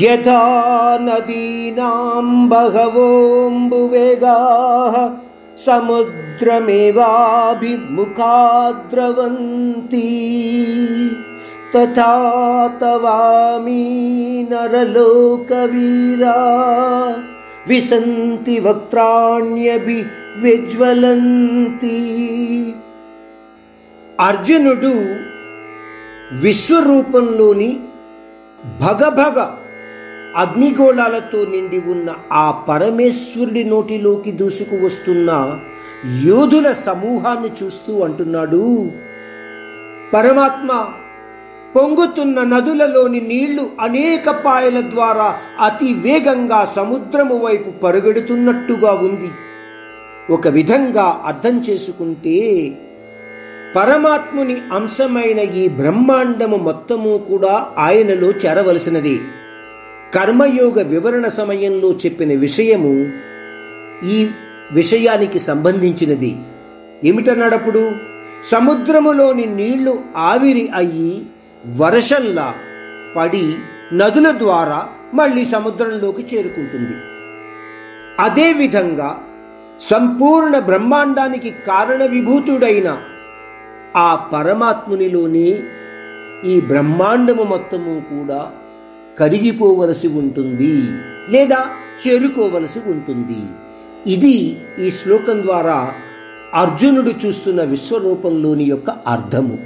యథా నదీనాం బహవోంబువేగాः సముద్రమేవాభిముఖా ద్రవంతి తథా తవామీ నరలోకవీరా విసంతి వక్త్రాణ్యభి విజ్వలంతి అర్జునుడు విశ్వరూపంలోని భగభగ అగ్నిగోళాలతో నిండి ఉన్న ఆ పరమేశ్వరుడి నోటిలోకి దూసుకు వస్తున్న యోధుల సమూహాన్ని చూస్తూ అంటున్నాడు. పరమాత్మ పొంగుతున్న నదులలోని నీళ్ళు అనేక పాయల ద్వారా అతి వేగంగా సముద్రము వైపు పరుగెడుతున్నట్టుగా ఉంది. ఒక విధంగా అర్థం చేసుకుంటే పరమాత్ముని అంశమైన ఈ బ్రహ్మాండము మొత్తము కూడా ఆయనలో చేరవలసినది. కర్మయోగ వివరణ సమయంలో చెప్పిన విషయము ఈ విషయానికి సంబంధించినది. ఏమిటన్నాడప్పుడు? సముద్రములోని నీళ్ళు ఆవిరి అయ్యి వర్షంలా పడి నదుల ద్వారా మళ్ళీ సముద్రంలోకి చేరుకుంటుంది. అదేవిధంగా సంపూర్ణ బ్రహ్మాండానికి కారణ విభూతుడైన ఆ పరమాత్మునిలోని ఈ బ్రహ్మాండము మొత్తము కూడా కరిగిపోవలసి ఉంటుంది లేదా చేరుకోవలసి ఉంటుంది. ఇది ఈ శ్లోకం ద్వారా అర్జునుడు చూస్తున్న విశ్వరూపంలోని యొక్క అర్థము.